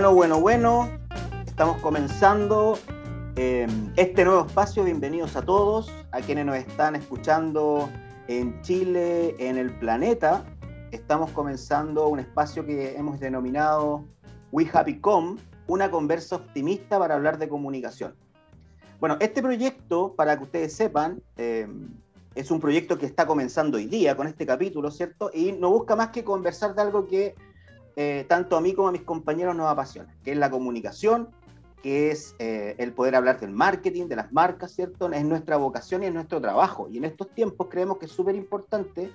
Bueno, bueno, bueno, estamos comenzando eh, este nuevo espacio. Bienvenidos a todos, a quienes nos están escuchando en Chile, en el planeta. Estamos comenzando un espacio que hemos denominado We Happy Com, una conversa optimista para hablar de comunicación. Bueno, este proyecto, para que ustedes sepan, eh, es un proyecto que está comenzando hoy día con este capítulo, ¿cierto? Y no busca más que conversar de algo que eh, tanto a mí como a mis compañeros nos apasiona, que es la comunicación, que es eh, el poder hablar del marketing, de las marcas, ¿cierto? Es nuestra vocación y es nuestro trabajo. Y en estos tiempos creemos que es súper importante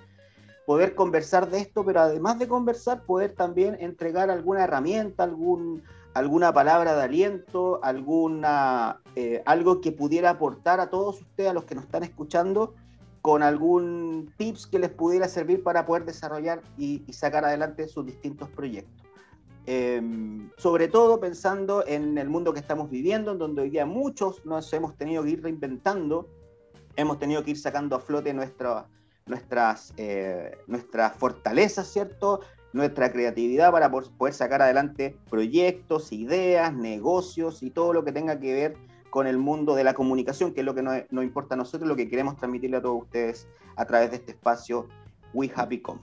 poder conversar de esto, pero además de conversar, poder también entregar alguna herramienta, algún, alguna palabra de aliento, alguna, eh, algo que pudiera aportar a todos ustedes, a los que nos están escuchando, con algún tips que les pudiera servir para poder desarrollar y, sacar adelante sus distintos proyectos. Em, sobre todo pensando en el mundo que estamos viviendo, en donde hoy día muchos nos hemos tenido que ir reinventando, hemos tenido que ir sacando a flote nuestra, nuestras, eh, nuestras fortalezas, ¿cierto? Nuestra creatividad para poder sacar adelante proyectos, ideas, negocios y todo lo que tenga que ver con el mundo de la comunicación, que es lo que nos, importa a nosotros, lo que queremos transmitirle a todos ustedes a través de este espacio We Happy Com.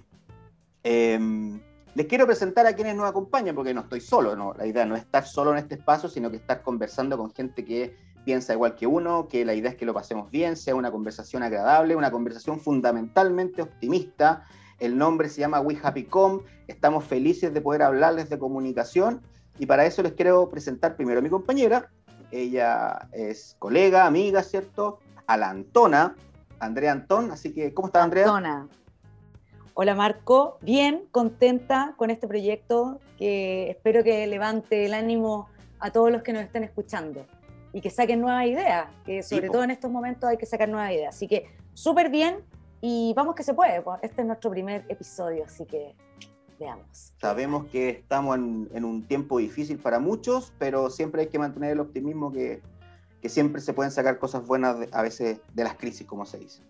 Em, les quiero presentar a quienes nos acompañan, porque no estoy solo, ¿no? la idea no es estar solo en este espacio, sino que estar conversando con gente que piensa igual que uno, que la idea es que lo pasemos bien, sea una conversación agradable, una conversación fundamentalmente optimista. El nombre se llama We Happy Com, estamos felices de poder hablarles de comunicación y para eso les quiero presentar primero a mi compañera, ella es colega, amiga, ¿cierto? A la Antona, Andrea Antón. Así que, ¿cómo estás, Andrea? Antona. Hola, Marco. Bien, contenta con este proyecto que espero que levante el ánimo a todos los que nos estén escuchando y que saquen nuevas ideas, que sobre todo en estos momentos hay que sacar nuevas ideas. Así que súper bien y vamos que se puede. Este es nuestro primer episodio, así que Sabemos que estamos en, un tiempo difícil para muchos, pero siempre hay que mantener el optimismo que, que siempre se pueden sacar cosas buenas a veces de las crisis, como se dice.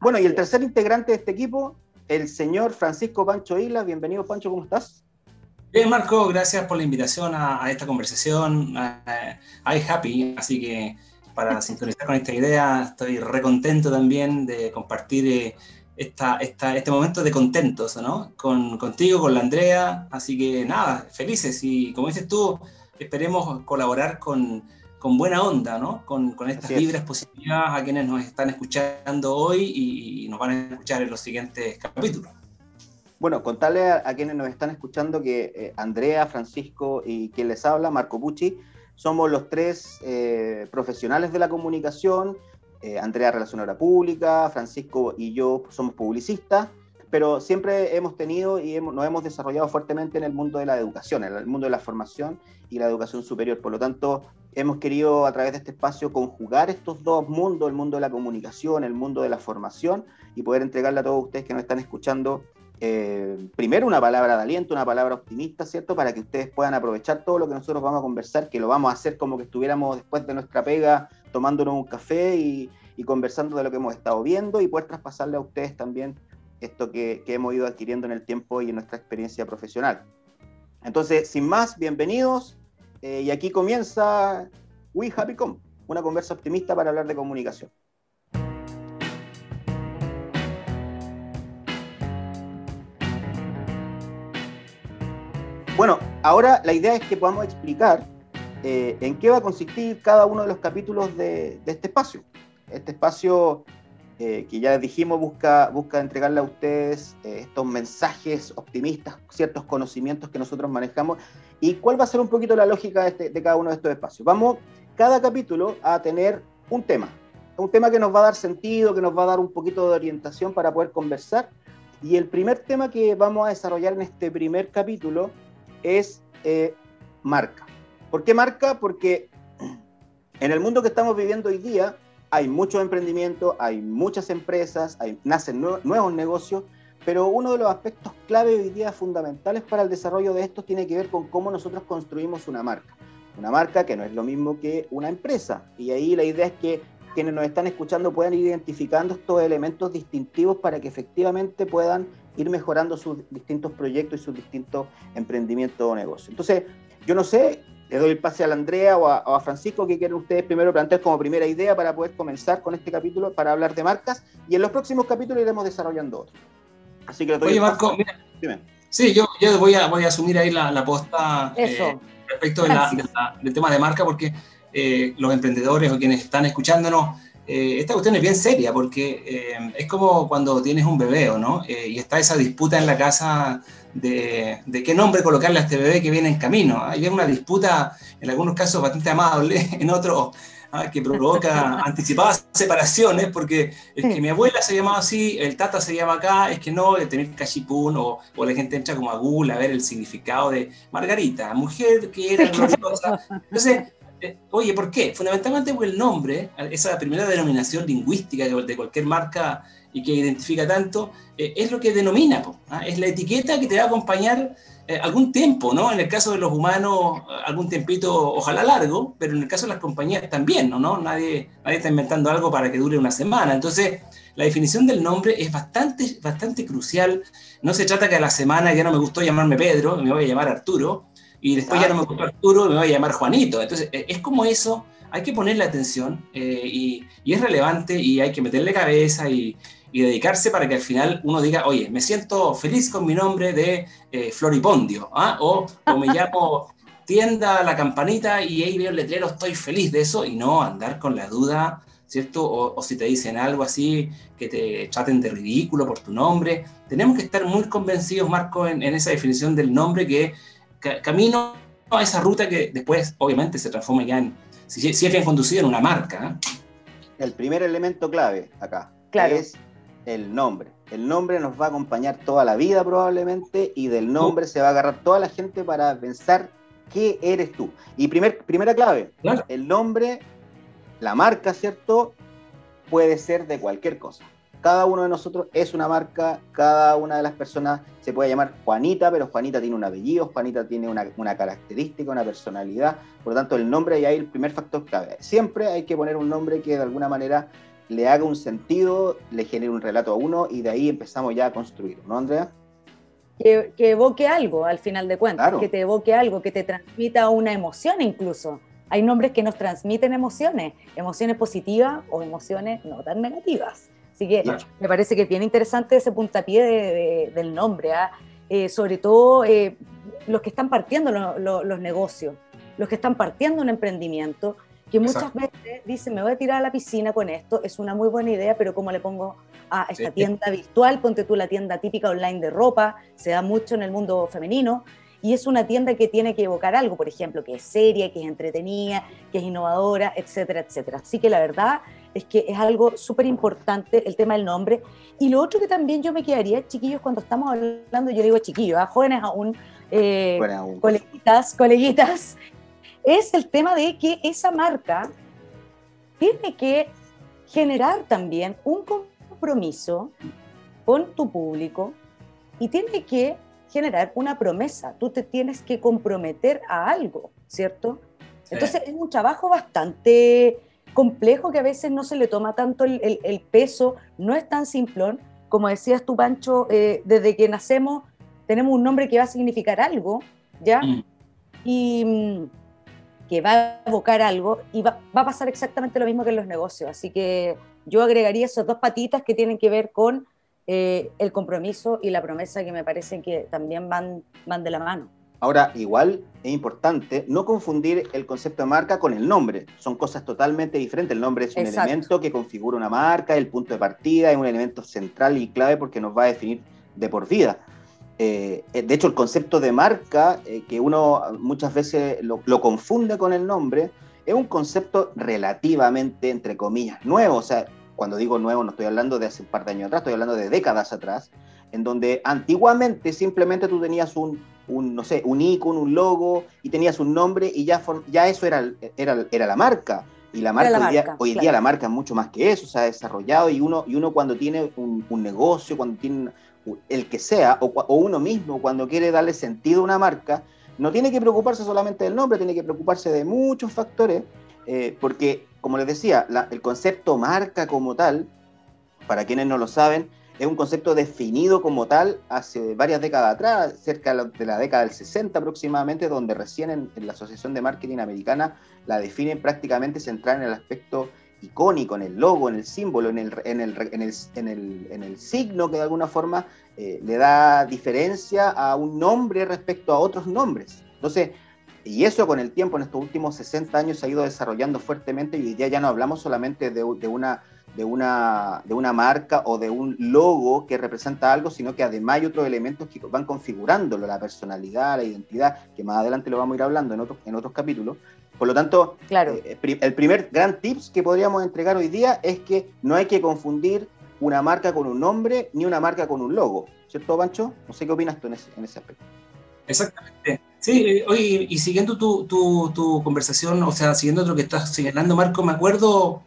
Bueno, y el tercer integrante de este equipo, el señor Francisco Pancho Islas. Bienvenido, Pancho, ¿cómo estás? Bien, Marco, gracias por la invitación a, esta conversación. I happy, así que para sintonizar con esta idea, estoy recontento también de compartir eh, esta, esta, este momento de contentos, ¿no? Con, contigo, con la Andrea, así que nada, felices y como dices tú, esperemos colaborar con, con buena onda, ¿no? Con, con estas libres posibilidades a quienes nos están escuchando hoy y, nos van a escuchar en los siguientes capítulos. Bueno, contarle a, quienes nos están escuchando que eh, Andrea, Francisco y quien les habla, Marco Pucci, somos los tres eh, profesionales de la comunicación, eh, Andrea Relacionadora Pública, Francisco y yo somos publicistas, pero siempre hemos tenido y nos hemos desarrollado fuertemente en el mundo de la educación, en el mundo de la formación y la educación superior. Por lo tanto, hemos querido a través de este espacio conjugar estos dos mundos, el mundo de la comunicación, el mundo de la formación, y poder entregarle a todos ustedes que nos están escuchando eh, primero una palabra de aliento, una palabra optimista, ¿cierto? Para que ustedes puedan aprovechar todo lo que nosotros vamos a conversar, que lo vamos a hacer como que estuviéramos después de nuestra pega tomándonos un café y, conversando de lo que hemos estado viendo y poder traspasarle a ustedes también esto que, hemos ido adquiriendo en el tiempo y en nuestra experiencia profesional. Entonces, sin más, bienvenidos. Eh, y aquí comienza We Happy Com, una conversa optimista para hablar de comunicación. Bueno, ahora la idea es que podamos explicar eh, en qué va a consistir cada uno de los capítulos de, este espacio. Este espacio eh, que ya dijimos busca, busca entregarle a ustedes eh, estos mensajes optimistas, ciertos conocimientos que nosotros manejamos y cuál va a ser un poquito la lógica de, este, de cada uno de estos espacios. Vamos cada capítulo a tener un tema, un tema que nos va a dar sentido, que nos va a dar un poquito de orientación para poder conversar. Y el primer tema que vamos a desarrollar en este primer capítulo es eh, marca. ¿Por qué marca? Porque en el mundo que estamos viviendo hoy día hay mucho emprendimiento, hay muchas empresas, nacen nuevos negocios, pero uno de los aspectos clave hoy día fundamentales para el desarrollo de estos tiene que ver con cómo nosotros construimos una marca. Una marca que no es lo mismo que una empresa. Y ahí la idea es que quienes nos están escuchando puedan ir identificando estos elementos distintivos para que efectivamente puedan ir mejorando sus distintos proyectos y sus distintos emprendimientos o negocios. Entonces, yo no sé, le doy el pase a la Andrea o a, Francisco, que quieren ustedes primero plantear como primera idea para poder comenzar con este capítulo, para hablar de marcas, y en los próximos capítulos iremos desarrollando otros. Así que Oye, Marco, mira, sí, yo, yo voy, a, voy a asumir ahí la, la posta eh, respecto del tema de marca, porque eh, los emprendedores o quienes están escuchándonos, eh, esta cuestión es bien seria, porque es como cuando tienes un bebé, ¿no? y está esa disputa en la casa de, qué nombre colocarle a este bebé que viene en camino. Hay una disputa, en algunos casos bastante amable, en otros ah, que provoca anticipadas separaciones, porque es que mi abuela se llamaba así, el tata se llama acá, es que no, de tener cachipún, o, o, la gente entra como a Google a ver el significado de Margarita, mujer que era gloriosa. Entonces, eh, oye, ¿por qué? Fundamentalmente el nombre, esa primera denominación lingüística de cualquier marca y que identifica tanto, eh, es lo que denomina, ¿ah? es la etiqueta que te va a acompañar eh, algún tiempo, ¿no? En el caso de los humanos, algún tiempito, ojalá largo, pero en el caso de las compañías también, ¿no? Nadie, nadie está inventando algo para que dure una semana. Entonces, la definición del nombre es bastante, bastante crucial. No se trata que a la semana ya no me gustó llamarme Pedro, me voy a llamar Arturo, y después ya no me gustó Arturo, me voy a llamar Juanito. Entonces, e, es como eso, hay que ponerle atención eh, y, y, es relevante y hay que meterle cabeza y, y dedicarse para que al final uno diga, oye, me siento feliz con mi nombre de eh, Floripondio, ¿ah? o, me llamo tienda la campanita y ahí veo el letrero, estoy feliz de eso, y no andar con la duda, ¿cierto? O, si te dicen algo así, que te traten de ridículo por tu nombre. Tenemos que estar muy convencidos, Marco, en, esa definición del nombre que camino a esa ruta que después, obviamente, se transforma ya en, si, es bien conducido, en una marca. ¿eh? El primer elemento clave acá claro. es el nombre. El nombre nos va a acompañar toda la vida probablemente y del nombre se va a agarrar toda la gente para pensar qué eres tú. Y primer, primera clave, el nombre, la marca, ¿cierto? Puede ser de cualquier cosa. Cada uno de nosotros es una marca, cada una de las personas se puede llamar Juanita, pero Juanita tiene un apellido, Juanita tiene una, una característica, una personalidad, por lo tanto el nombre y ahí el primer factor clave. Siempre hay que poner un nombre que de alguna manera le haga un sentido, le genere un relato a uno y de ahí empezamos ya a construir, ¿no, Andrea? Que, evoque algo al final de cuentas, que te evoque algo, que te transmita una emoción incluso. Hay nombres que nos transmiten emociones, emociones positivas o emociones no tan negativas. Así que me parece que es bien interesante ese puntapié del nombre, ¿ah? eh, sobre todo eh, los que están partiendo los negocios, los que están partiendo un emprendimiento, que muchas veces dicen, me voy a tirar a la piscina con esto, es una muy buena idea, pero ¿cómo le pongo a esta tienda virtual? Ponte tú la tienda típica online de ropa, se da mucho en el mundo femenino, y es una tienda que tiene que evocar algo, por ejemplo, que es seria, que es entretenida, que es innovadora, etcétera, etcétera. Así que la verdad es que es algo súper importante el tema del nombre. Y lo otro que también yo me quedaría, chiquillos, cuando estamos hablando, yo digo chiquillos, ¿ah? jóvenes aún, eh, coleguitas, coleguitas, es el tema de que esa marca tiene que generar también un compromiso con tu público y tiene que generar una promesa. Tú te tienes que comprometer a algo, ¿cierto? Entonces es un trabajo bastante complejo que a veces no se le toma tanto el, peso, no es tan simplón. Como decías tú, Pancho, eh, desde que nacemos tenemos un nombre que va a significar algo, ¿ya? Mm. Y mm, que va a evocar algo y va, a pasar exactamente lo mismo que en los negocios. Así que yo agregaría esas dos patitas que tienen que ver con eh, el compromiso y la promesa que me parecen que también van, van de la mano. Ahora, igual es importante no confundir el concepto de marca con el nombre. Son cosas totalmente diferentes. El nombre es un elemento que configura una marca, el punto de partida es un elemento central y clave porque nos va a definir de por vida. Eh, de hecho, el concepto de marca, eh, que uno muchas veces lo, confunde con el nombre, es un concepto relativamente, entre comillas, nuevo. O sea, cuando digo nuevo no estoy hablando de hace un par de años atrás, estoy hablando de décadas atrás, en donde antiguamente simplemente tú tenías un, no sé, un icono, un logo, y tenías un nombre y ya, ya eso era, era, era la marca. Y la marca, hoy, día, la marca es mucho más que eso, se ha desarrollado y uno, y uno cuando tiene un, un negocio, cuando tiene el que sea, o, uno mismo cuando quiere darle sentido a una marca, no tiene que preocuparse solamente del nombre, tiene que preocuparse de muchos factores, eh, porque, como les decía, el concepto marca como tal, para quienes no lo saben, es un concepto definido como tal hace varias décadas atrás, cerca de la década del 60 aproximadamente, donde recién en, la Asociación de Marketing Americana la definen prácticamente centrada en el aspecto icónico, en el logo, en el símbolo, en el, en el, en el, en el, en el signo que de alguna forma eh, le da diferencia a un nombre respecto a otros nombres. Entonces, y eso con el tiempo, en estos últimos 60 años, se ha ido desarrollando fuertemente y hoy día ya no hablamos solamente de, de una de una, de una marca o de un logo que representa algo, sino que además hay otros elementos que van configurándolo, la personalidad, la identidad, que más adelante lo vamos a ir hablando en otros, en otros capítulos. Por lo tanto, claro. Eh, el primer gran tips que podríamos entregar hoy día es que no hay que confundir una marca con un nombre ni una marca con un logo. ¿Cierto, Pancho? No sé qué opinas tú en ese, en ese aspecto. Exactamente. Sí, oye, y siguiendo tu, tu, tu, conversación, o sea, siguiendo lo que estás señalando, Marco, me acuerdo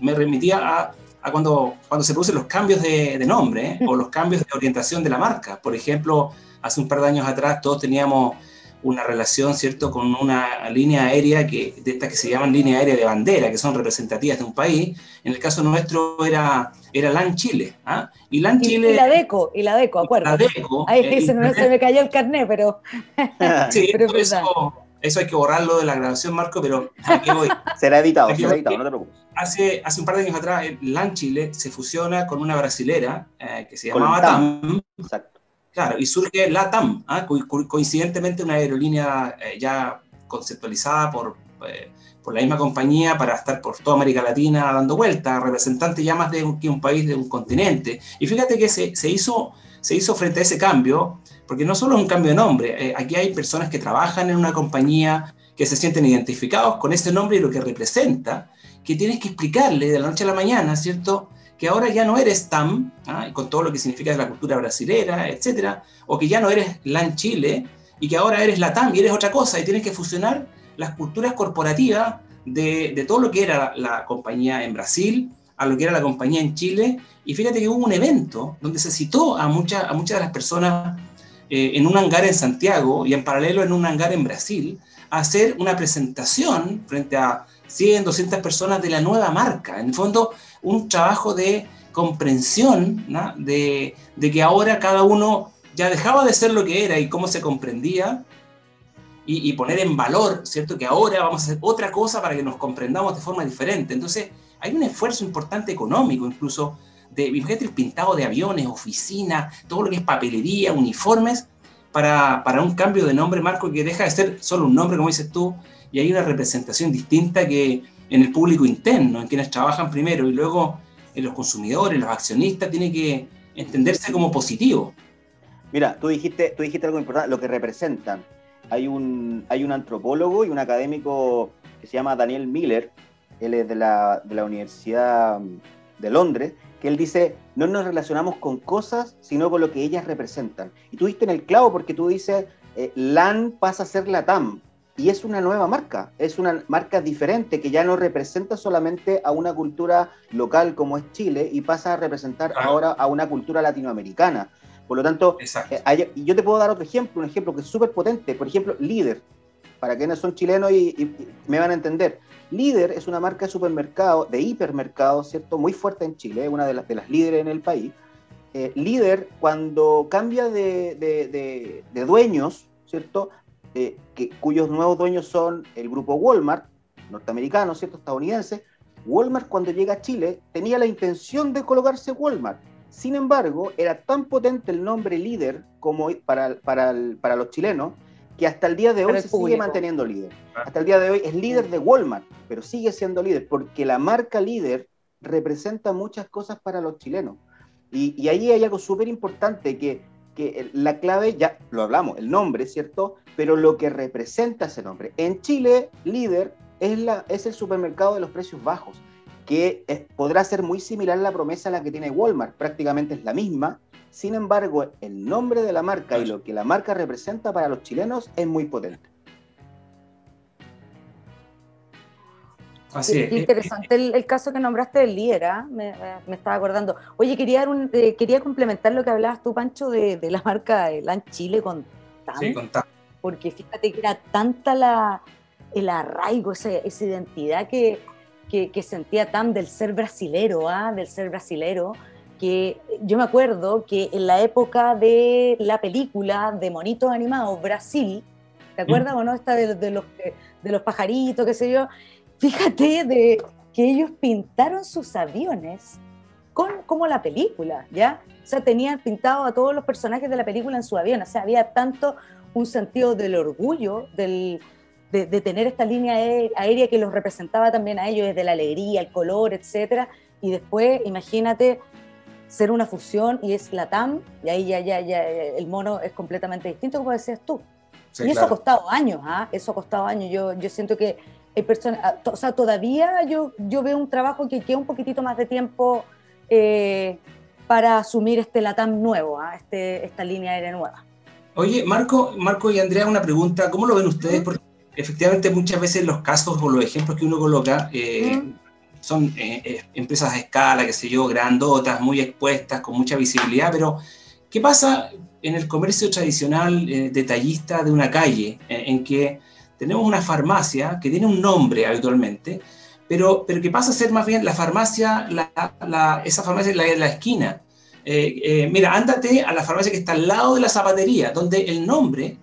me remitía a, a cuando, cuando se producen los cambios de, de nombre ¿eh? o los cambios de orientación de la marca. Por ejemplo, hace un par de años atrás todos teníamos una relación, ¿cierto?, con una línea aérea que, de estas que se llaman línea aérea de bandera, que son representativas de un país. En el caso nuestro era, era LAN Chile. ¿ah? Y LAN Chile... Y la DECO, y la DECO, acuerdo. La DECO. Ahí eh, se, me, se, me, cayó el carnet, pero... sí, pero eso, eso hay que borrarlo de la grabación, Marco, pero aquí voy. será editado, será editado, no te preocupes hace, hace un par de años atrás, LAN Chile se fusiona con una brasilera eh, que se llamaba TAM. Exacto. Claro, y surge la TAM, ¿ah? coincidentemente una aerolínea eh, ya conceptualizada por, eh, por la misma compañía para estar por toda América Latina dando vueltas, representante ya más de un, país, de un continente. Y fíjate que se, se, hizo, se hizo frente a ese cambio, porque no solo es un cambio de nombre, aquí hay personas que trabajan en una compañía que se sienten identificados con ese nombre y lo que representa, que tienes que explicarle de la noche a la mañana, ¿cierto? Que ahora ya no eres TAM, ¿ah? con todo lo que significa la cultura brasilera, etcétera, o que ya no eres LAN Chile, y que ahora eres la TAM y eres otra cosa, y tienes que fusionar las culturas corporativas de, de todo lo que era la compañía en Brasil, a lo que era la compañía en Chile, y fíjate que hubo un evento donde se citó a, muchas a muchas de las personas eh, en un hangar en Santiago y en paralelo en un hangar en Brasil, a hacer una presentación frente a 100, 200 personas de la nueva marca. En el fondo, un trabajo de comprensión de, que ahora cada uno ya dejaba de ser lo que era y cómo se comprendía y, poner en valor, ¿cierto? Que ahora vamos a hacer otra cosa para que nos comprendamos de forma diferente. Entonces, hay un esfuerzo importante económico, incluso, de, fíjate, el pintado de aviones, oficinas, todo lo que es papelería, uniformes, para, para un cambio de nombre, Marco, que deja de ser solo un nombre, como dices tú, y hay una representación distinta que en el público interno, en quienes trabajan primero y luego en los consumidores, los accionistas, tiene que entenderse como positivo. Mira, tú dijiste, tú dijiste algo importante, lo que representan. Hay un, hay un antropólogo y un académico que se llama Daniel Miller, él es de la, de la Universidad de Londres, que él dice, no nos relacionamos con cosas, sino con lo que ellas representan. Y tú diste en el clavo porque tú dices, eh, LAN pasa a ser la TAM, y es una nueva marca, es una marca diferente que ya no representa solamente a una cultura local como es Chile y pasa a representar ahora a una cultura latinoamericana. Por lo tanto, eh, y yo te puedo dar otro ejemplo, un ejemplo que es súper potente, por ejemplo, Líder, para quienes son chilenos y, me van a entender. Líder es una marca de supermercado, de hipermercado, ¿cierto? Muy fuerte en Chile, una de las, de las líderes en el país. Eh, líder, cuando cambia de, de, de dueños, ¿cierto? Eh, que, cuyos nuevos dueños son el grupo Walmart, norteamericano, ¿cierto? estadounidense. Walmart cuando llega a Chile tenía la intención de colocarse Walmart. Sin embargo, era tan potente el nombre líder como para, para, para los chilenos que hasta el día de hoy se sigue manteniendo líder. Ah. Hasta el día de hoy es líder de Walmart, pero sigue siendo líder porque la marca líder representa muchas cosas para los chilenos. Y, y ahí hay algo súper importante que la clave, ya lo hablamos, el nombre, ¿cierto? Pero lo que representa ese nombre. En Chile, líder es, la, es el supermercado de los precios bajos, que podrá ser muy similar a la promesa a la que tiene Walmart, prácticamente es la misma. Sin embargo, el nombre de la marca y lo que la marca representa para los chilenos es muy potente. Así es. Interesante el, caso que nombraste del líder, ¿ah? me, estaba acordando. Oye, quería, eh, quería complementar lo que hablabas tú, Pancho, de, la marca LAN Chile con TAM. Sí, con TAM. Porque fíjate que era tanta la, el arraigo, esa, esa identidad que, que, sentía TAM del ser brasilero, ¿ah? del ser brasilero, que yo me acuerdo que en la época de la película de monitos animados Brasil, ¿te acuerdas o no? Esta de, los, de los pajaritos, qué sé yo. Fíjate de que ellos pintaron sus aviones con, como la película, ¿ya? O sea, tenían pintado a todos los personajes de la película en su avión. O sea, había tanto un sentido del orgullo, del, de, tener esta línea aérea que los representaba también a ellos, desde la alegría, el color, etcétera. Y después, imagínate ser una fusión y es la TAM, y ahí ya, ya, ya el mono es completamente distinto, como decías tú. y eso ha costado años, ¿ah? Eso ha costado años. Yo, yo siento que hay personas, ah, o sea, todavía yo, yo veo un trabajo que queda un poquitito más de tiempo eh, para asumir este LATAM nuevo, ¿ah? este, esta línea aérea nueva. Oye, Marco, Marco y Andrea, una pregunta, ¿cómo lo ven ustedes? Porque efectivamente muchas veces los casos o los ejemplos que uno coloca eh, son eh, empresas a escala, qué sé yo, grandotas, muy expuestas, con mucha visibilidad, pero ¿qué pasa en el comercio tradicional detallista de una calle, en, que tenemos una farmacia que tiene un nombre habitualmente, pero, pero que pasa a ser más bien la farmacia, la, esa farmacia la, la esquina. Eh, eh, mira, ándate a la farmacia que está al lado de la zapatería, donde el nombre,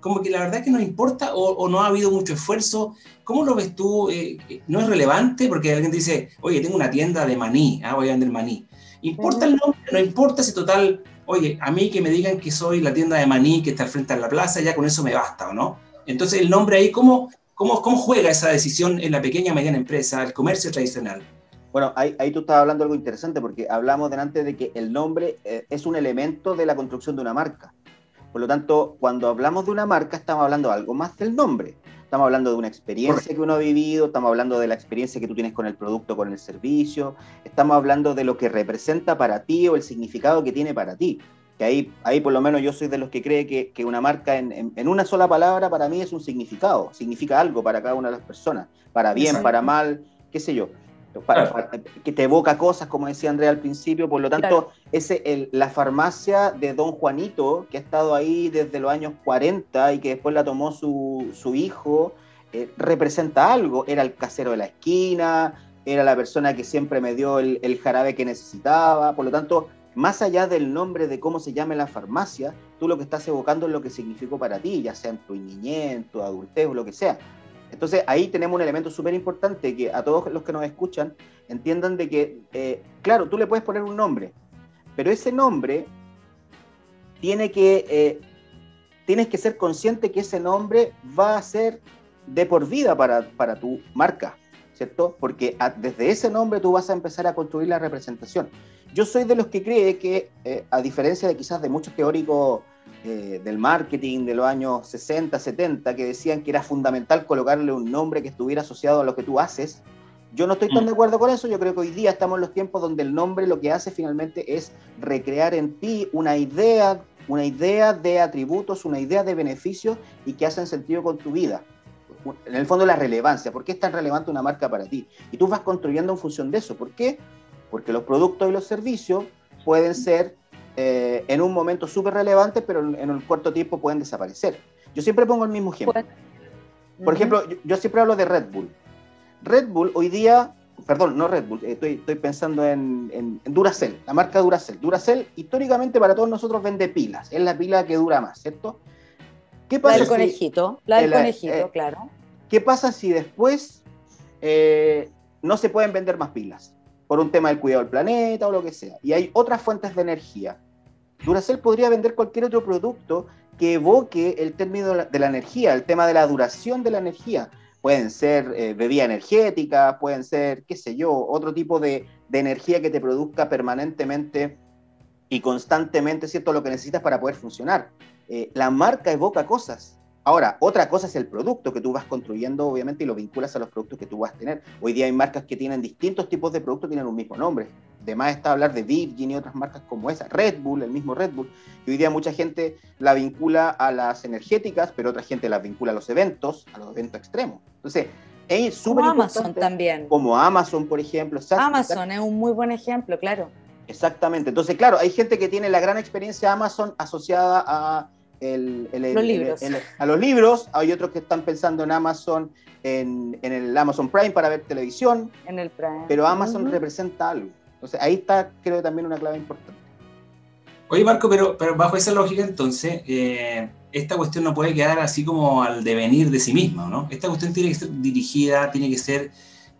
como que la verdad es que no importa o, no ha habido mucho esfuerzo. ¿Cómo lo ves tú? Eh, ¿No es relevante? Porque alguien dice, oye, tengo una tienda de maní, ah, voy a vender maní. ¿Importa el nombre? No importa si total, oye, a mí que me digan que soy la tienda de maní que está al frente de la plaza, ya con eso me basta, ¿o no? Entonces, el nombre ahí, ¿cómo, ¿Cómo, ¿Cómo juega esa decisión en la pequeña y mediana empresa, el comercio tradicional? Bueno, ahí, ahí tú estás hablando de algo interesante porque hablamos delante de que el nombre eh, es un elemento de la construcción de una marca. Por lo tanto, cuando hablamos de una marca, estamos hablando de algo más del nombre. Estamos hablando de una experiencia que uno ha vivido, estamos hablando de la experiencia que tú tienes con el producto, con el servicio, estamos hablando de lo que representa para ti o el significado que tiene para ti que ahí, ahí por lo menos yo soy de los que cree que, que una marca en, en, una sola palabra para mí es un significado, significa algo para cada una de las personas, para bien, para mal, qué sé yo. que te evoca cosas, como decía Andrea al principio, por lo tanto, ese, el, la farmacia de Don Juanito, que ha estado ahí desde los años 40 y que después la tomó su, su hijo, eh, representa algo, era el casero de la esquina, era la persona que siempre me dio el, el jarabe que necesitaba, por lo tanto, más allá del nombre de cómo se llame la farmacia, tú lo que estás evocando es lo que significó para ti, ya sea en tu niñez, en tu adultez o lo que sea. Entonces ahí tenemos un elemento súper importante que a todos los que nos escuchan entiendan de que, eh, claro, tú le puedes poner un nombre, pero ese nombre tiene que, eh, tienes que ser consciente que ese nombre va a ser de por vida para, para tu marca, ¿cierto? Porque desde ese nombre tú vas a empezar a construir la representación. Yo soy de los que cree que, eh, a diferencia de quizás de muchos teóricos eh, del marketing de los años 60, 70, que decían que era fundamental colocarle un nombre que estuviera asociado a lo que tú haces, yo no estoy tan mm. de acuerdo con eso. Yo creo que hoy día estamos en los tiempos donde el nombre lo que hace finalmente es recrear en ti una idea, una idea de atributos, una idea de beneficios y que hacen sentido con tu vida. En el fondo la relevancia. ¿Por qué es tan relevante una marca para ti? Y tú vas construyendo en función de eso. ¿Por qué? Porque los productos y los servicios pueden ser eh, en un momento súper relevantes, pero en un corto tiempo pueden desaparecer. Yo siempre pongo el mismo ejemplo. Por ejemplo, yo, siempre hablo de Red Bull. Red Bull hoy día, perdón, no Red Bull, eh, estoy, estoy, pensando en, Duracell, la marca Duracell. Duracell históricamente para todos nosotros vende pilas, es la pila que dura más, ¿cierto? ¿Qué pasa la del conejito, la del conejito, eh, claro. ¿Qué pasa si después no se pueden vender más pilas? Por un tema del cuidado del planeta o lo que sea. Y hay otras fuentes de energía. Duracell podría vender cualquier otro producto que evoque el término de la energía, el tema de la duración de la energía. Pueden ser eh, bebidas energéticas, pueden ser, qué sé yo, otro tipo de, energía que te produzca permanentemente y constantemente, ¿cierto?, lo que necesitas para poder funcionar. Eh, la marca evoca cosas. Ahora, otra cosa es el producto que tú vas construyendo, obviamente, y lo vinculas a los productos que tú vas a tener. Hoy día hay marcas que tienen distintos tipos de productos, tienen un mismo nombre. Además está hablar de Virgin y otras marcas como esa, Red Bull, el mismo Red Bull. Y hoy día mucha gente la vincula a las energéticas, pero otra gente la vincula a los eventos, a los eventos extremos. Entonces, es súper Como Amazon también. Como Amazon, por ejemplo. Amazon es un muy buen ejemplo, claro. Exactamente. Entonces, claro, hay gente que tiene la gran experiencia Amazon asociada a los libros. a los libros. Hay otros que están pensando en Amazon, en, el Amazon Prime para ver televisión. En el Prime. Pero Amazon representa algo. Entonces ahí está, creo, también una clave importante. Oye, Marco, pero, pero bajo esa lógica, entonces, eh, esta cuestión no puede quedar así como al devenir de sí misma, ¿no? Esta cuestión tiene que ser dirigida, tiene que ser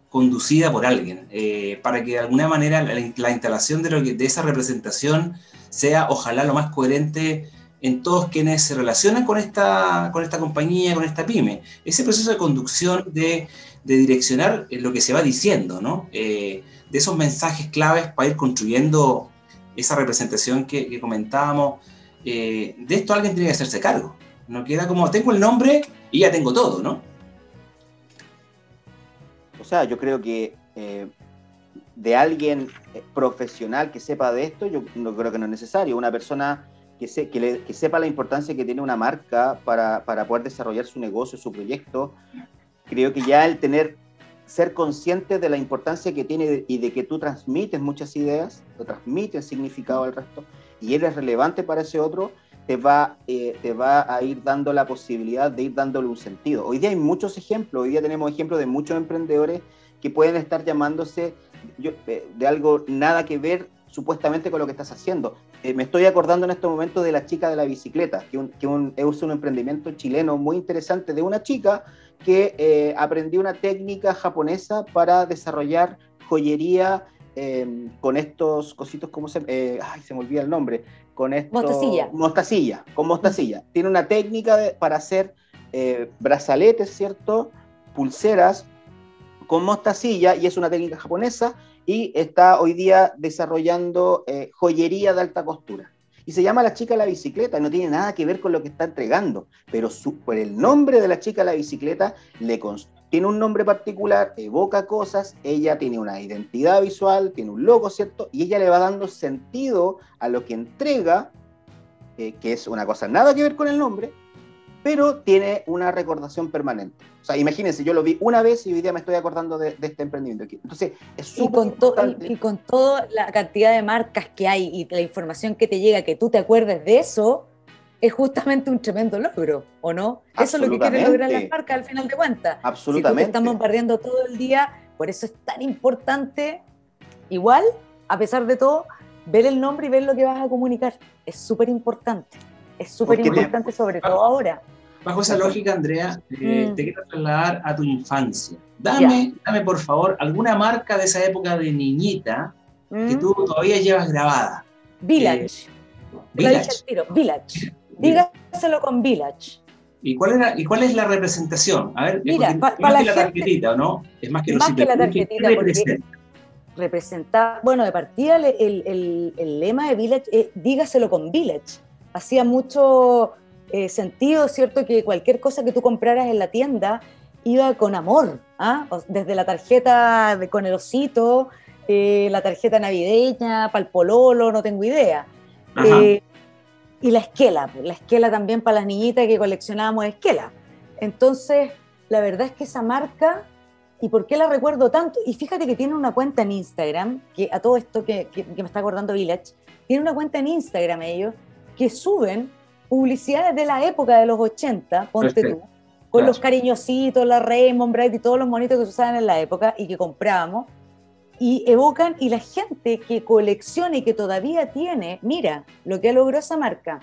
conducida por alguien, eh, para que de alguna manera la, instalación de, lo de esa representación sea ojalá lo más coherente en todos quienes se relacionan con esta, con esta compañía, con esta pyme. Ese proceso de conducción, de, de direccionar lo que se va diciendo, ¿no? Eh, de esos mensajes claves para ir construyendo esa representación que, comentábamos. Eh, de esto alguien tiene que hacerse cargo. No queda como, tengo el nombre y ya tengo todo, ¿no? O sea, yo creo que eh, de alguien profesional que sepa de esto, yo no creo que no es necesario. Una persona que, que, sepa la importancia que tiene una marca para, para, poder desarrollar su negocio, su proyecto, creo que ya el tener, ser consciente de la importancia que tiene y de que tú transmites muchas ideas, lo transmites significado al resto y eres relevante para ese otro, te va, eh, te va a ir dando la posibilidad de ir dándole un sentido. Hoy día hay muchos ejemplos, hoy día tenemos ejemplos de muchos emprendedores que pueden estar llamándose eh, de algo nada que ver supuestamente con lo que estás haciendo. Eh, me estoy acordando en este momento de la chica de la bicicleta, que, es un emprendimiento chileno muy interesante de una chica que eh, aprendió una técnica japonesa para desarrollar joyería em, con estos cositos, ¿cómo se, eh, ay, se me olvida el nombre? Con esto, mostacilla. Mostacilla, con mostacilla. Tiene una técnica para hacer brazaletes, ¿cierto? Pulseras con mostacilla y es una técnica japonesa y está hoy día desarrollando eh, joyería de alta costura. Y se llama La chica la bicicleta, no tiene nada que ver con lo que está entregando, pero por el nombre de la chica la bicicleta le tiene un nombre particular, evoca cosas, ella tiene una identidad visual, tiene un logo, ¿cierto? Y ella le va dando sentido a lo que entrega, eh, que es una cosa nada que ver con el nombre, pero tiene una recordación permanente. O sea, imagínense, yo lo vi una vez y hoy día me estoy acordando de, este emprendimiento. Entonces, es súper y, y, con toda la cantidad de marcas que hay y la información que te llega, que tú te acuerdes de eso, es justamente un tremendo logro, ¿o no? Eso es lo que quieren lograr las marcas al final de cuentas. Absolutamente. Si estamos bombardeando todo el día, por eso es tan importante, igual, a pesar de todo, ver el nombre y ver lo que vas a comunicar. Es súper importante. Es súper importante, sobre todo ahora. Bajo esa lógica, Andrea, eh, mm. te quiero trasladar a tu infancia. Dame, dame, por favor, alguna marca de esa época de niñita que mm. tú todavía llevas grabada. Village. Eh, Village. Village. Dígaselo con Village. ¿Y cuál, era, ¿Y cuál es la representación? A ver, Mira, es más que la tarjetita, ¿no? Es más que, más que la tarjetita. representa? representa, bueno, de partida el, el, el, lema de Village es dígaselo con Village. Hacía mucho eh, sentido, ¿cierto? Que cualquier cosa que tú compraras en la tienda iba con amor, ¿ah? desde la tarjeta con el osito, eh, la tarjeta navideña, para el pololo, no tengo idea. Eh, y la esquela, pues, la esquela también para las niñitas que coleccionábamos esquela. Entonces, la verdad es que esa marca, ¿y por qué la recuerdo tanto? Y fíjate que tiene una cuenta en Instagram, que a todo esto que, que me está acordando Village, tiene una cuenta en Instagram ellos, que suben publicidades de la época de los 80, ponte tú, con los cariñositos, la Raymond Bright y todos los monitos que se usaban en la época y que comprábamos, y evocan, y la gente que colecciona y que todavía tiene, mira lo que logró esa marca,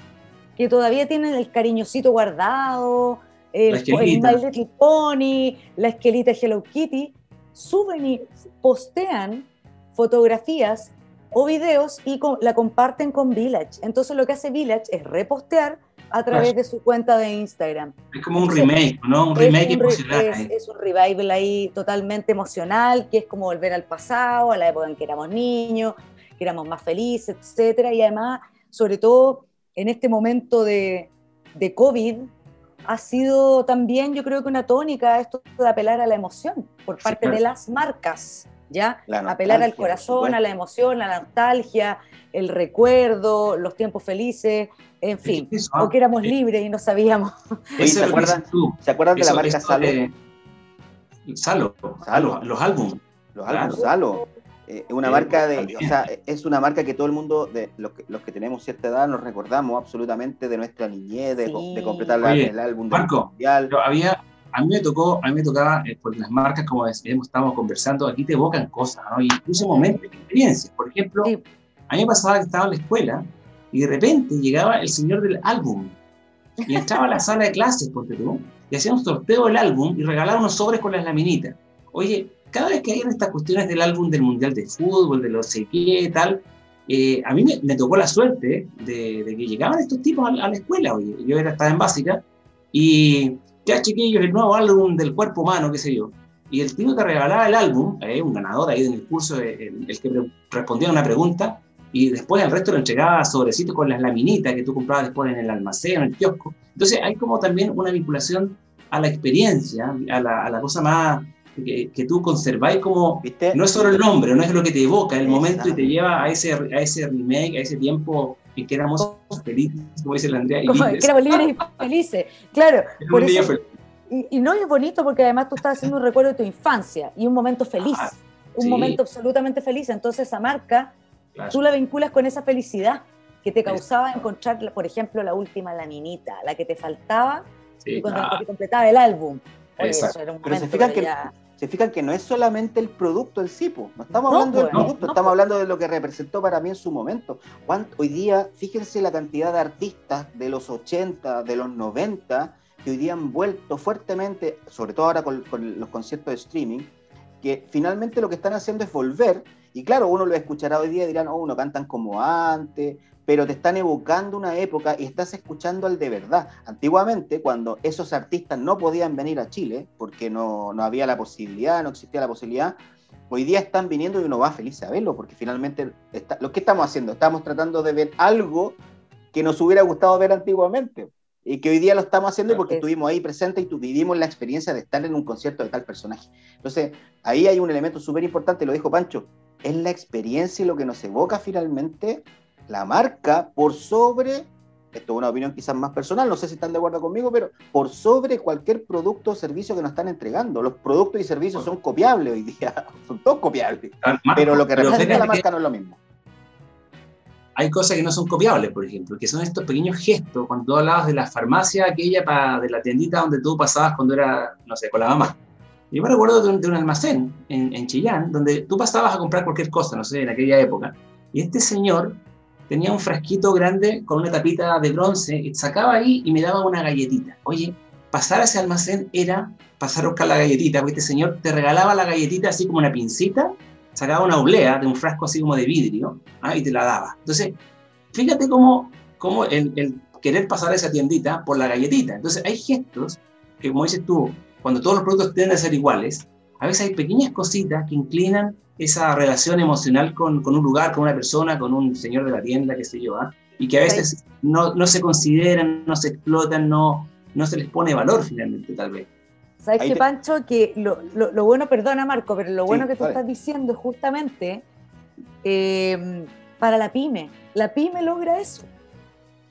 que todavía tienen el cariñosito guardado, el, el My Little Pony, la esquelita Hello Kitty, suben y postean fotografías o videos y la comparten con Village. Entonces lo que hace Village es repostear a través de su cuenta de Instagram. Es como un remake, ¿no? Un remake emocional. Es, un revival ahí totalmente emocional, que es como volver al pasado, a la época en que éramos niños, que éramos más felices, etcétera. Y además, sobre todo en este momento de, de COVID, ha sido también, yo creo que una tónica esto de apelar a la emoción por parte de las marcas. ¿Ya? Apelar al corazón, a la emoción, a la nostalgia, el recuerdo, los tiempos felices, en fin, porque éramos libres y no sabíamos. ¿se, acuerdan, ¿Se acuerdan de la marca Salo? Salo, Salo, los álbumes. Los álbumes Salo. Eh, una marca de, o sea, es una marca que todo el mundo, de los que, los que tenemos cierta edad, nos recordamos absolutamente de nuestra niñez, de, de completar el álbum Marco, Había, a mí me tocó, a mí me tocaba, eh, porque las marcas, como hemos estado conversando, aquí te evocan cosas, ¿no? Incluso momentos, experiencias. Por ejemplo, a mí me pasaba que estaba en la escuela y de repente llegaba el señor del álbum y entraba a la sala de clases, porque tú, y hacía un sorteo del álbum y regalaba unos sobres con las laminitas. Oye, cada vez que hay estas cuestiones del álbum del Mundial de Fútbol, de lo sé qué, tal, eh, a mí me, tocó la suerte de, que llegaban estos tipos a, la escuela. Oye, yo era, estaba en básica y ya chiquillos, el nuevo álbum del cuerpo humano, qué sé yo. Y el tipo que regalaba el álbum, eh, un ganador ahí en el curso, eh, el, que respondía a una pregunta, y después el resto lo entregaba sobrecitos con las laminitas que tú comprabas después en el almacén, en el kiosco. Entonces hay como también una vinculación a la experiencia, a la, a la cosa más que, que, tú conserváis como, no es solo el nombre, no es lo que te evoca el momento y te lleva a ese, a ese remake, a ese tiempo en que éramos felices, como dice la Andrea. Como que éramos libres y felices, claro. Por eso, y, no es bonito porque además tú estás haciendo un recuerdo de tu infancia y un momento feliz, ah, un momento absolutamente feliz. Entonces esa marca, tú la vinculas con esa felicidad que te causaba encontrar, por ejemplo, la última laminita, la que te faltaba y cuando te completaba el álbum. eso era un momento que, se fijan que no es solamente el producto el CIPO, no estamos hablando del producto, estamos hablando de lo que representó para mí en su momento. Hoy día, fíjense la cantidad de artistas de los 80, de los 90, que hoy día han vuelto fuertemente, sobre todo ahora con, los conciertos de streaming, que finalmente lo que están haciendo es volver, y claro, uno lo escuchará hoy día y dirán, oh, no cantan como antes, pero te están evocando una época y estás escuchando al de verdad. Antiguamente, cuando esos artistas no podían venir a Chile, porque no, había la posibilidad, no existía la posibilidad, hoy día están viniendo y uno va feliz a verlo, porque finalmente lo que estamos haciendo, estamos tratando de ver algo que nos hubiera gustado ver antiguamente y que hoy día lo estamos haciendo porque estuvimos ahí presentes y tu, vivimos la experiencia de estar en un concierto de tal personaje. Entonces, ahí hay un elemento súper importante, lo dijo Pancho, es la experiencia y lo que nos evoca finalmente la marca por sobre, esto es una opinión quizás más personal, no sé si están de acuerdo conmigo, pero por sobre cualquier producto o servicio que nos están entregando. Los productos y servicios son copiables hoy día, son todos copiables, ah, pero lo que representa la marca no es lo mismo. Hay cosas que no son copiables, por ejemplo, que son estos pequeños gestos, cuando tú hablabas de la farmacia aquella para, de la tiendita donde tú pasabas cuando era, no sé, con la mamá. Yo me recuerdo de un, almacén en, en Chillán, donde tú pasabas a comprar cualquier cosa, no sé, en aquella época, y este señor tenía un frasquito grande con una tapita de bronce, y sacaba ahí y me daba una galletita. Oye, pasar a ese almacén era pasar a buscar la galletita, porque este señor te regalaba la galletita así como una pincita, sacaba una oblea de un frasco así como de vidrio ¿ah? y te la daba. Entonces, fíjate cómo, cómo el, el, querer pasar a esa tiendita por la galletita. Entonces, hay gestos que, como dices tú, cuando todos los productos tienden a ser iguales, a veces hay pequeñas cositas que inclinan esa relación emocional con, con, un lugar, con una persona, con un señor de la tienda, qué sé yo, ¿ah? y que a veces no, no, se consideran, no se explotan, no, no se les pone valor finalmente, tal vez. ¿Sabes qué, Pancho? Que lo, lo, bueno, perdona Marco, pero lo bueno que tú estás diciendo es justamente em, para la pyme. La pyme logra eso.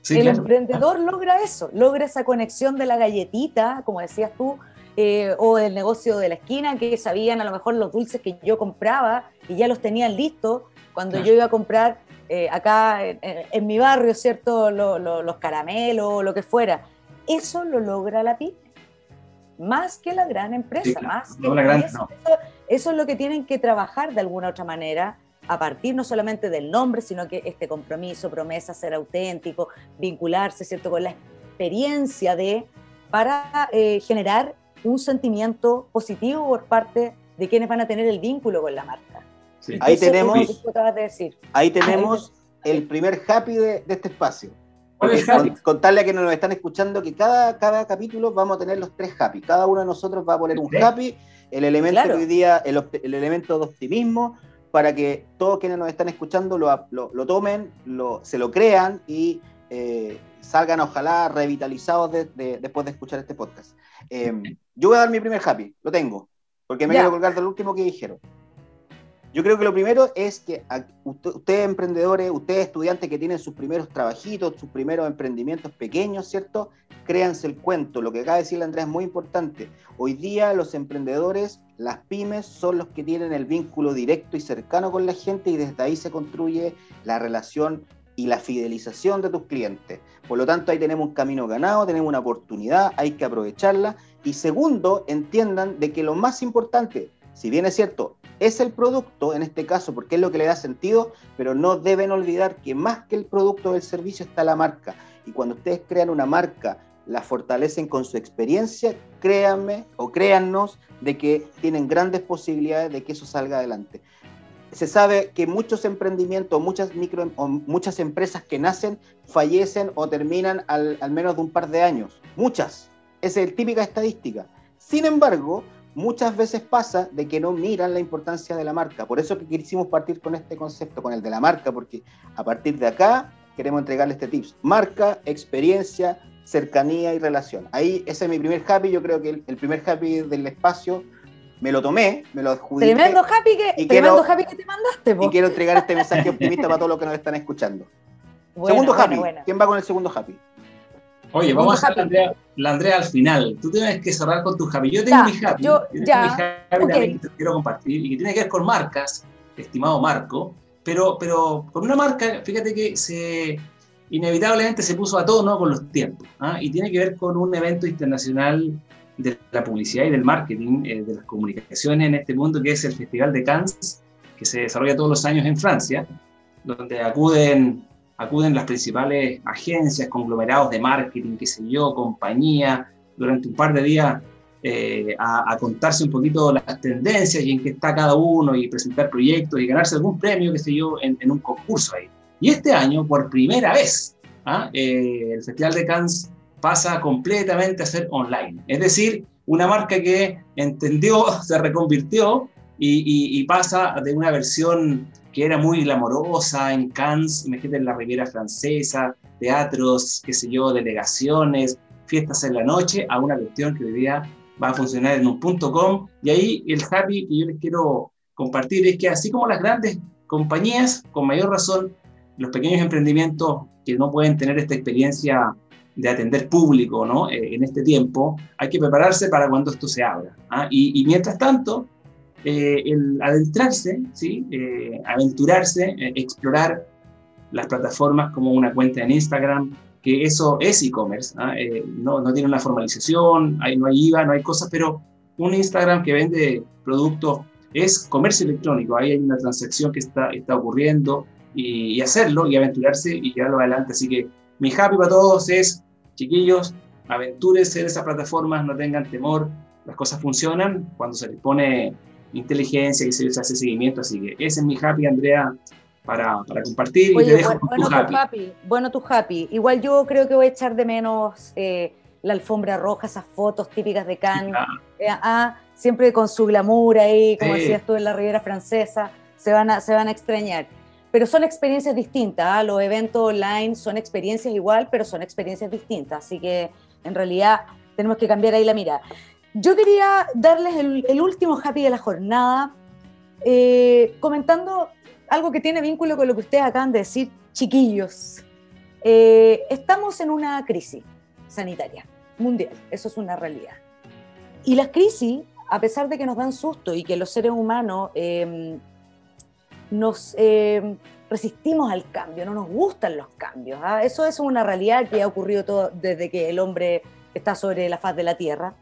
el emprendedor logra eso, logra esa conexión de la galletita, como decías tú, eh, o el negocio de la esquina, que sabían a lo mejor los dulces que yo compraba y ya los tenían listos cuando yo iba a comprar eh, acá en, mi barrio, ¿cierto? los caramelos, lo que fuera. Eso lo logra la pyme, más que la gran empresa, más que la gran, eso, eso es lo que tienen que trabajar de alguna otra manera a partir no solamente del nombre, sino que este compromiso, promesa, ser auténtico, vincularse, ¿cierto?, con la experiencia de, para eh, generar un sentimiento positivo por parte de quienes van a tener el vínculo con la marca. Ahí tenemos, ahí tenemos el primer happy de, este espacio. contarle a quienes nos están escuchando que cada, cada capítulo vamos a tener los tres happy. Cada uno de nosotros va a poner un happy, el elemento de hoy día, el, elemento de optimismo, para que todos quienes nos están escuchando lo, lo, tomen, lo, se lo crean y eh, salgan ojalá revitalizados después de escuchar este podcast. Em, yo voy a dar mi primer happy, lo tengo, porque me quiero colgar del último que dijeron. Yo creo que lo primero es que ustedes emprendedores, ustedes estudiantes que tienen sus primeros trabajitos, sus primeros emprendimientos pequeños, ¿cierto? Créanse el cuento. Lo que acaba de decir Andrea es muy importante. Hoy día los emprendedores, las pymes, son los que tienen el vínculo directo y cercano con la gente y desde ahí se construye la relación y la fidelización de tus clientes. Por lo tanto, ahí tenemos un camino ganado, tenemos una oportunidad, hay que aprovecharla Y segundo, entiendan de que lo más importante, si bien es cierto, es el producto en este caso, porque es lo que le da sentido, pero no deben olvidar que más que el producto del servicio está la marca. Y cuando ustedes crean una marca, la fortalecen con su experiencia, créanme o créannos de que tienen grandes posibilidades de que eso salga adelante. Se sabe que muchos emprendimientos, muchas micro muchas empresas que nacen fallecen o terminan al, menos de un par de años. Muchas. Esa es la típica estadística. Sin embargo, muchas veces pasa de que no miran la importancia de la marca. Por eso que quisimos partir con este concepto, con el de la marca, porque a partir de acá queremos entregarle este tips. Marca, experiencia, cercanía y relación. Ahí ese es mi primer happy, yo creo que el, primer happy del espacio me lo tomé, me lo adjudiqué. Tremendo happy que, tremendo happy que te mandaste. Y quiero entregar este mensaje optimista para todos los que nos están escuchando. segundo happy, ¿quién va con el segundo happy? Oye, vamos a dejar la Andrea, al final. Tú tienes que cerrar con tu happy. Yo tengo mi happy. Yo, ya. mi happy también que te quiero compartir y que tiene que ver con marcas, estimado Marco. Pero, pero con una marca, fíjate que se inevitablemente se puso a tono con los tiempos. ¿ah? Y tiene que ver con un evento internacional de la publicidad y del marketing, eh, de las comunicaciones en este mundo, que es el Festival de Cannes, que se desarrolla todos los años en Francia, donde acuden acuden las principales agencias, conglomerados de marketing, qué sé yo, compañía, durante un par de días eh, a, contarse un poquito las tendencias y en qué está cada uno y presentar proyectos y ganarse algún premio, qué sé yo, en, un concurso ahí. Y este año, por primera vez, ¿ah? eh, el Festival de Cannes pasa completamente a ser online. Es decir, una marca que entendió, se reconvirtió y, y pasa de una versión que era muy glamorosa en Cannes, imagínate en la Riviera Francesa, teatros, qué sé yo, delegaciones, fiestas en la noche, a una cuestión que hoy día va a funcionar en un punto com. Y ahí el happy que yo les quiero compartir es que así como las grandes compañías, con mayor razón, los pequeños emprendimientos que no pueden tener esta experiencia de atender público ¿no? Eh, en este tiempo, hay que prepararse para cuando esto se abra. ¿ah? Y, y mientras tanto, eh, el adentrarse, ¿sí? Eh, aventurarse, eh, explorar las plataformas como una cuenta en Instagram, que eso es e-commerce, ¿ah? no, no, tiene una formalización, hay, no hay IVA, no hay cosas, pero un Instagram que vende productos es comercio electrónico, ahí hay una transacción que está, está ocurriendo y, y hacerlo y aventurarse y llevarlo adelante. Así que mi happy para todos es, chiquillos, aventúrense en esas plataformas, no tengan temor, las cosas funcionan cuando se les pone inteligencia y se les hace seguimiento. Así que ese es mi happy, Andrea, para, para compartir. y te dejo bueno, tu, happy. Bueno, tu happy. Igual yo creo que voy a echar de menos eh, la alfombra roja, esas fotos típicas de Cannes. Eh, ah, siempre con su glamour ahí, como decías tú en la Riviera Francesa, se van a, se van a extrañar. Pero son experiencias distintas, ¿ah? los eventos online son experiencias igual, pero son experiencias distintas, así que en realidad tenemos que cambiar ahí la mirada. Yo quería darles el, último happy de la jornada, eh, comentando algo que tiene vínculo con lo que ustedes acaban de decir, chiquillos. Eh, estamos en una crisis sanitaria mundial, eso es una realidad. Y las crisis, a pesar de que nos dan susto y que los seres humanos em, nos em, resistimos al cambio, no nos gustan los cambios, ¿ah? eso es una realidad que ha ocurrido todo desde que el hombre está sobre la faz de la Tierra.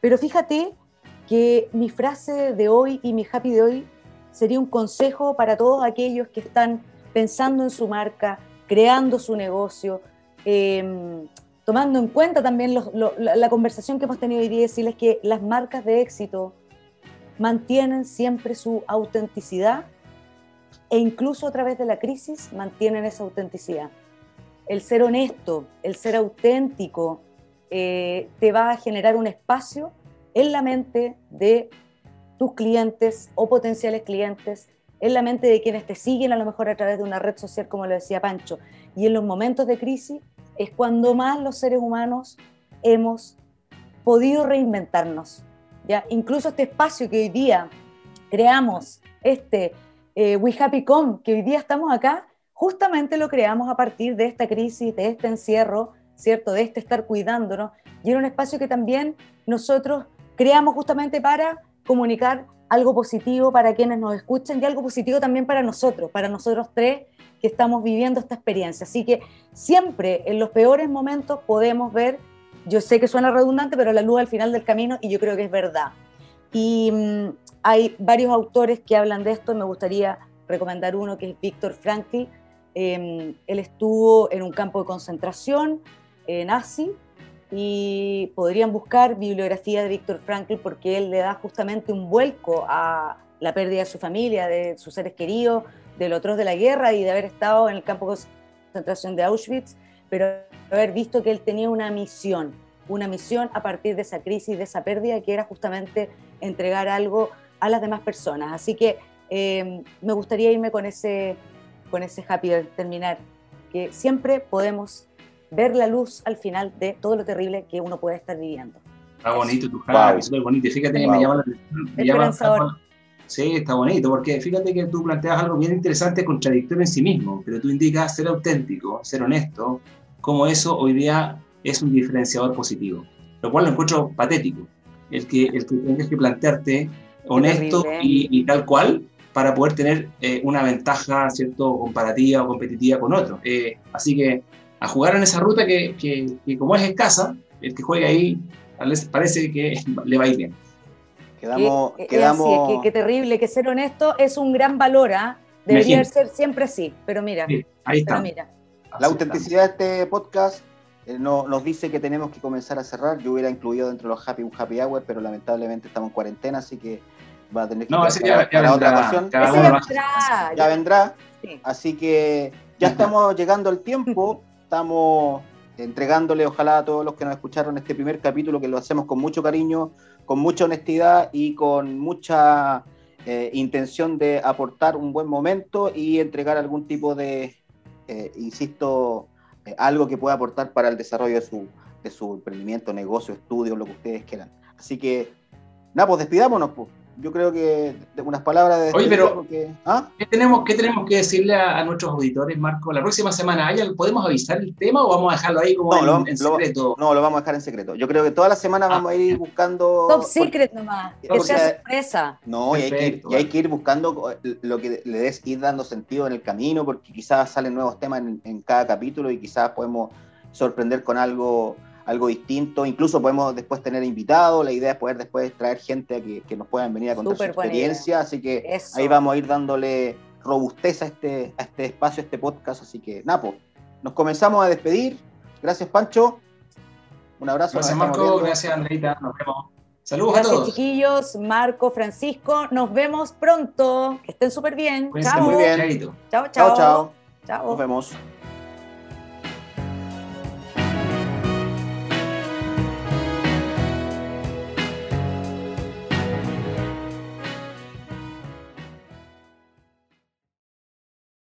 Pero fíjate que mi frase de hoy y mi happy de hoy sería un consejo para todos aquellos que están pensando en su marca, creando su negocio, em, tomando en cuenta también la, conversación que hemos tenido hoy día, decirles que las marcas de éxito mantienen siempre su autenticidad e incluso a través de la crisis mantienen esa autenticidad. El ser honesto, el ser auténtico, eh, te va a generar un espacio en la mente de tus clientes o potenciales clientes, en la mente de quienes te siguen a lo mejor a través de una red social, como lo decía Pancho. Y en los momentos de crisis es cuando más los seres humanos hemos podido reinventarnos. ¿ya? Incluso este espacio que hoy día creamos, este eh, We Happy Com, que hoy día estamos acá, justamente lo creamos a partir de esta crisis, de este encierro, ¿cierto? De este estar cuidándonos. Y era un espacio que también nosotros creamos justamente para comunicar algo positivo para quienes nos escuchan y algo positivo también para nosotros, para nosotros tres que estamos viviendo esta experiencia. Así que siempre en los peores momentos podemos ver yo sé que suena redundante, pero la luz al final del camino y yo creo que es verdad. Y mm, hay varios autores que hablan de esto, me gustaría recomendar uno que es Víctor Frankl. Em, él estuvo en un campo de concentración nazi y podrían buscar bibliografía de Víctor Frankl porque él le da justamente un vuelco a la pérdida de su familia, de sus seres queridos, de los otros de la guerra y de haber estado en el campo de concentración de Auschwitz, pero haber visto que él tenía una misión, una misión a partir de esa crisis, de esa pérdida, que era justamente entregar algo a las demás personas. Así que eh, me gustaría irme con ese, con ese happy de terminar, que siempre podemos ver la luz al final de todo lo terrible que uno puede estar viviendo. Está bonito tu happy, súper bonito. Fíjate que me llama la atención. Sí, está bonito, porque fíjate que tú planteas algo bien interesante, contradictorio en sí mismo, pero tú indicas ser auténtico, ser honesto, como eso hoy día es un diferenciador positivo, lo cual lo encuentro patético, el que, el que tengas que plantearte honesto y, tal cual para poder tener eh, una ventaja cierto comparativa o competitiva con otro. Eh, así que a jugar en esa ruta que, que, como es escasa, el que juegue ahí parece que le va a ir bien. Quedamos, quedamos... qué, terrible, que ser honesto es un gran valor, ¿ah? Debería ser siempre así, pero mira. ahí está. La autenticidad de este podcast eh, no, nos dice que tenemos que comenzar a cerrar. Yo hubiera incluido dentro de los happy un happy hour, pero lamentablemente estamos en cuarentena, así que va a tener que no, ya, para, otra ocasión. Ya vendrá. Ya vendrá. Así que ya estamos llegando al tiempo. Estamos entregándole, ojalá a todos los que nos escucharon este primer capítulo, que lo hacemos con mucho cariño, con mucha honestidad y con mucha eh, intención de aportar un buen momento y entregar algún tipo de, eh, insisto, eh, algo que pueda aportar para el desarrollo de su, de su emprendimiento, negocio, estudio, lo que ustedes quieran. Así que, nada, pues despidámonos, pues yo creo que unas palabras de... Oye, pero ¿ah? ¿qué, tenemos, ¿qué tenemos que decirle a, nuestros auditores, Marco? La próxima semana, ¿podemos avisar el tema o vamos a dejarlo ahí como en, secreto? no, lo vamos a dejar en secreto. Yo creo que toda la semana vamos a ir ah, buscando... Top secret nomás, que sea sorpresa. No, y hay, que ir, y hay, que ir, buscando lo que le des, ir dando sentido en el camino, porque quizás salen nuevos temas en, en cada capítulo y quizás podemos sorprender con algo algo distinto. Incluso podemos después tener invitados. La idea es poder después traer gente a que, nos puedan venir a contar su experiencia. Así que ahí vamos a ir dándole robustez a este, a este espacio, a este podcast. Así que, Napo, nos comenzamos a despedir. Gracias, Pancho. Un abrazo. Gracias, Marco. Gracias, Andreita. Nos vemos. Saludos Gracias, a todos. chiquillos. Marco, Francisco. Nos vemos pronto. Que estén súper bien. Chao. Muy bien. Chao, chao. Chao, chao. Nos vemos.